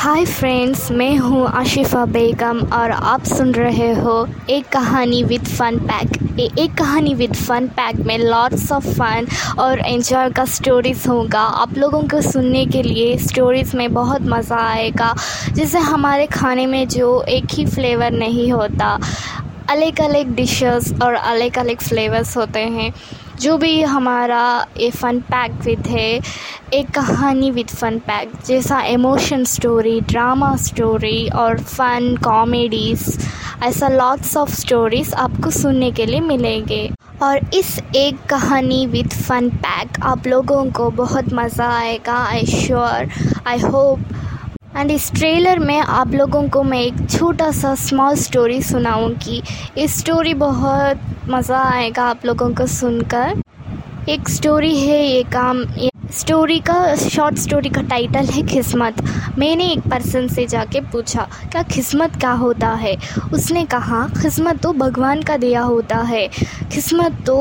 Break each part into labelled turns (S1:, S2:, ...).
S1: Hi friends मैं हूँ आशिफ़ा बेगम और आप सुन रहे हो एक कहानी विद फन पैक एक कहानी विद फन पैक में लॉट्स ऑफ़ फन और एंजॉय का स्टोरीज़ होगा। आप लोगों को सुनने के लिए स्टोरीज़ में बहुत मज़ा आएगा। जैसे हमारे खाने में जो एक ही फ्लेवर नहीं होता। अलग अलग डिशेस और अलग अलग फ्लेवर्स होते हैं। जो भी हमारा ये फ़न पैक विद है, एक कहानी विद फ़न पैक जैसा इमोशन स्टोरी ड्रामा स्टोरी और फ़न कॉमेडीज़ ऐसा लॉट्स ऑफ़ स्टोरीज़ आपको सुनने के लिए मिलेंगे। और इस एक कहानी विद फ़न पैक आप लोगों को बहुत मज़ा आएगा I sure I hope and इस ट्रेलर में आप लोगों को मैं एक छोटा सा स्मॉल स्टोरी सुनाऊँगी। इस स्टोरी बहुत मज़ा आएगा आप लोगों को सुनकर। एक स्टोरी है, ये काम स्टोरी का, शॉर्ट स्टोरी का टाइटल है किस्मत। मैंने एक पर्सन से जाके पूछा, क्या किस्मत क्या होता है? उसने कहा, किस्मत तो भगवान का दिया होता है। किस्मत तो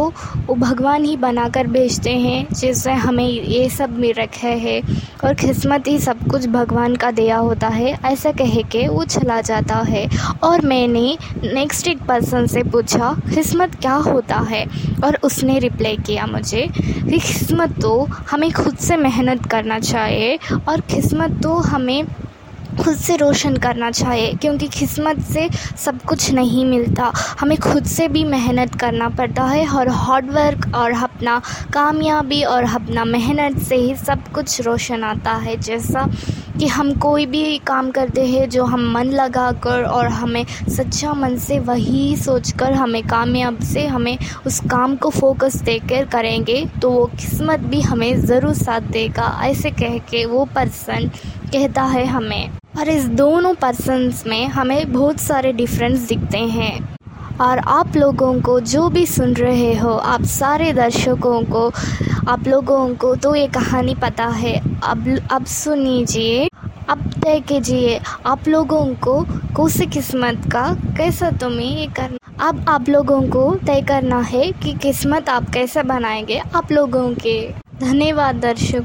S1: वो भगवान ही बनाकर भेजते हैं जैसे हमें ये सब मिल रखे है। और किस्मत ही सब कुछ भगवान का दिया होता है, ऐसा कह के वो चला जाता है। और मैंने नेक्स्ट एक पर्सन से पूछा, किस्मत क्या होता है? और उसने रिप्लाई किया मुझे, कि किस्मत तो हमें खुद से मेहनत करना चाहिए और किस्मत तो हमें खुद से रोशन करना चाहिए, क्योंकि किस्मत से सब कुछ नहीं मिलता। हमें खुद से भी मेहनत करना पड़ता है और हार्ड वर्क और अपना कामयाबी और अपना मेहनत से ही सब कुछ रोशन आता है, जैसा कि हम कोई भी काम करते हैं जो हम मन लगा कर और हमें सच्चा मन से वही सोच कर हमें कामयाब से हमें उस काम को फोकस देकर करेंगे तो वो किस्मत भी हमें ज़रूर साथ देगा, ऐसे कह के वो पर्सन कहता है हमें। और इस दोनों पर्सनस में हमें बहुत सारे डिफरेंस दिखते हैं। और आप लोगों को जो भी सुन रहे हो, आप सारे दर्शकों को आप लोगों को तो ये कहानी पता है। अब अब सुनीजिए, अब तय कीजिए, आप लोगों को कौन सी किस्मत का कैसा तुम्हें ये करना अब आप लोगों को तय करना है कि किस्मत आप कैसे बनाएँगे आप लोगों के। धन्यवाद दर्शक।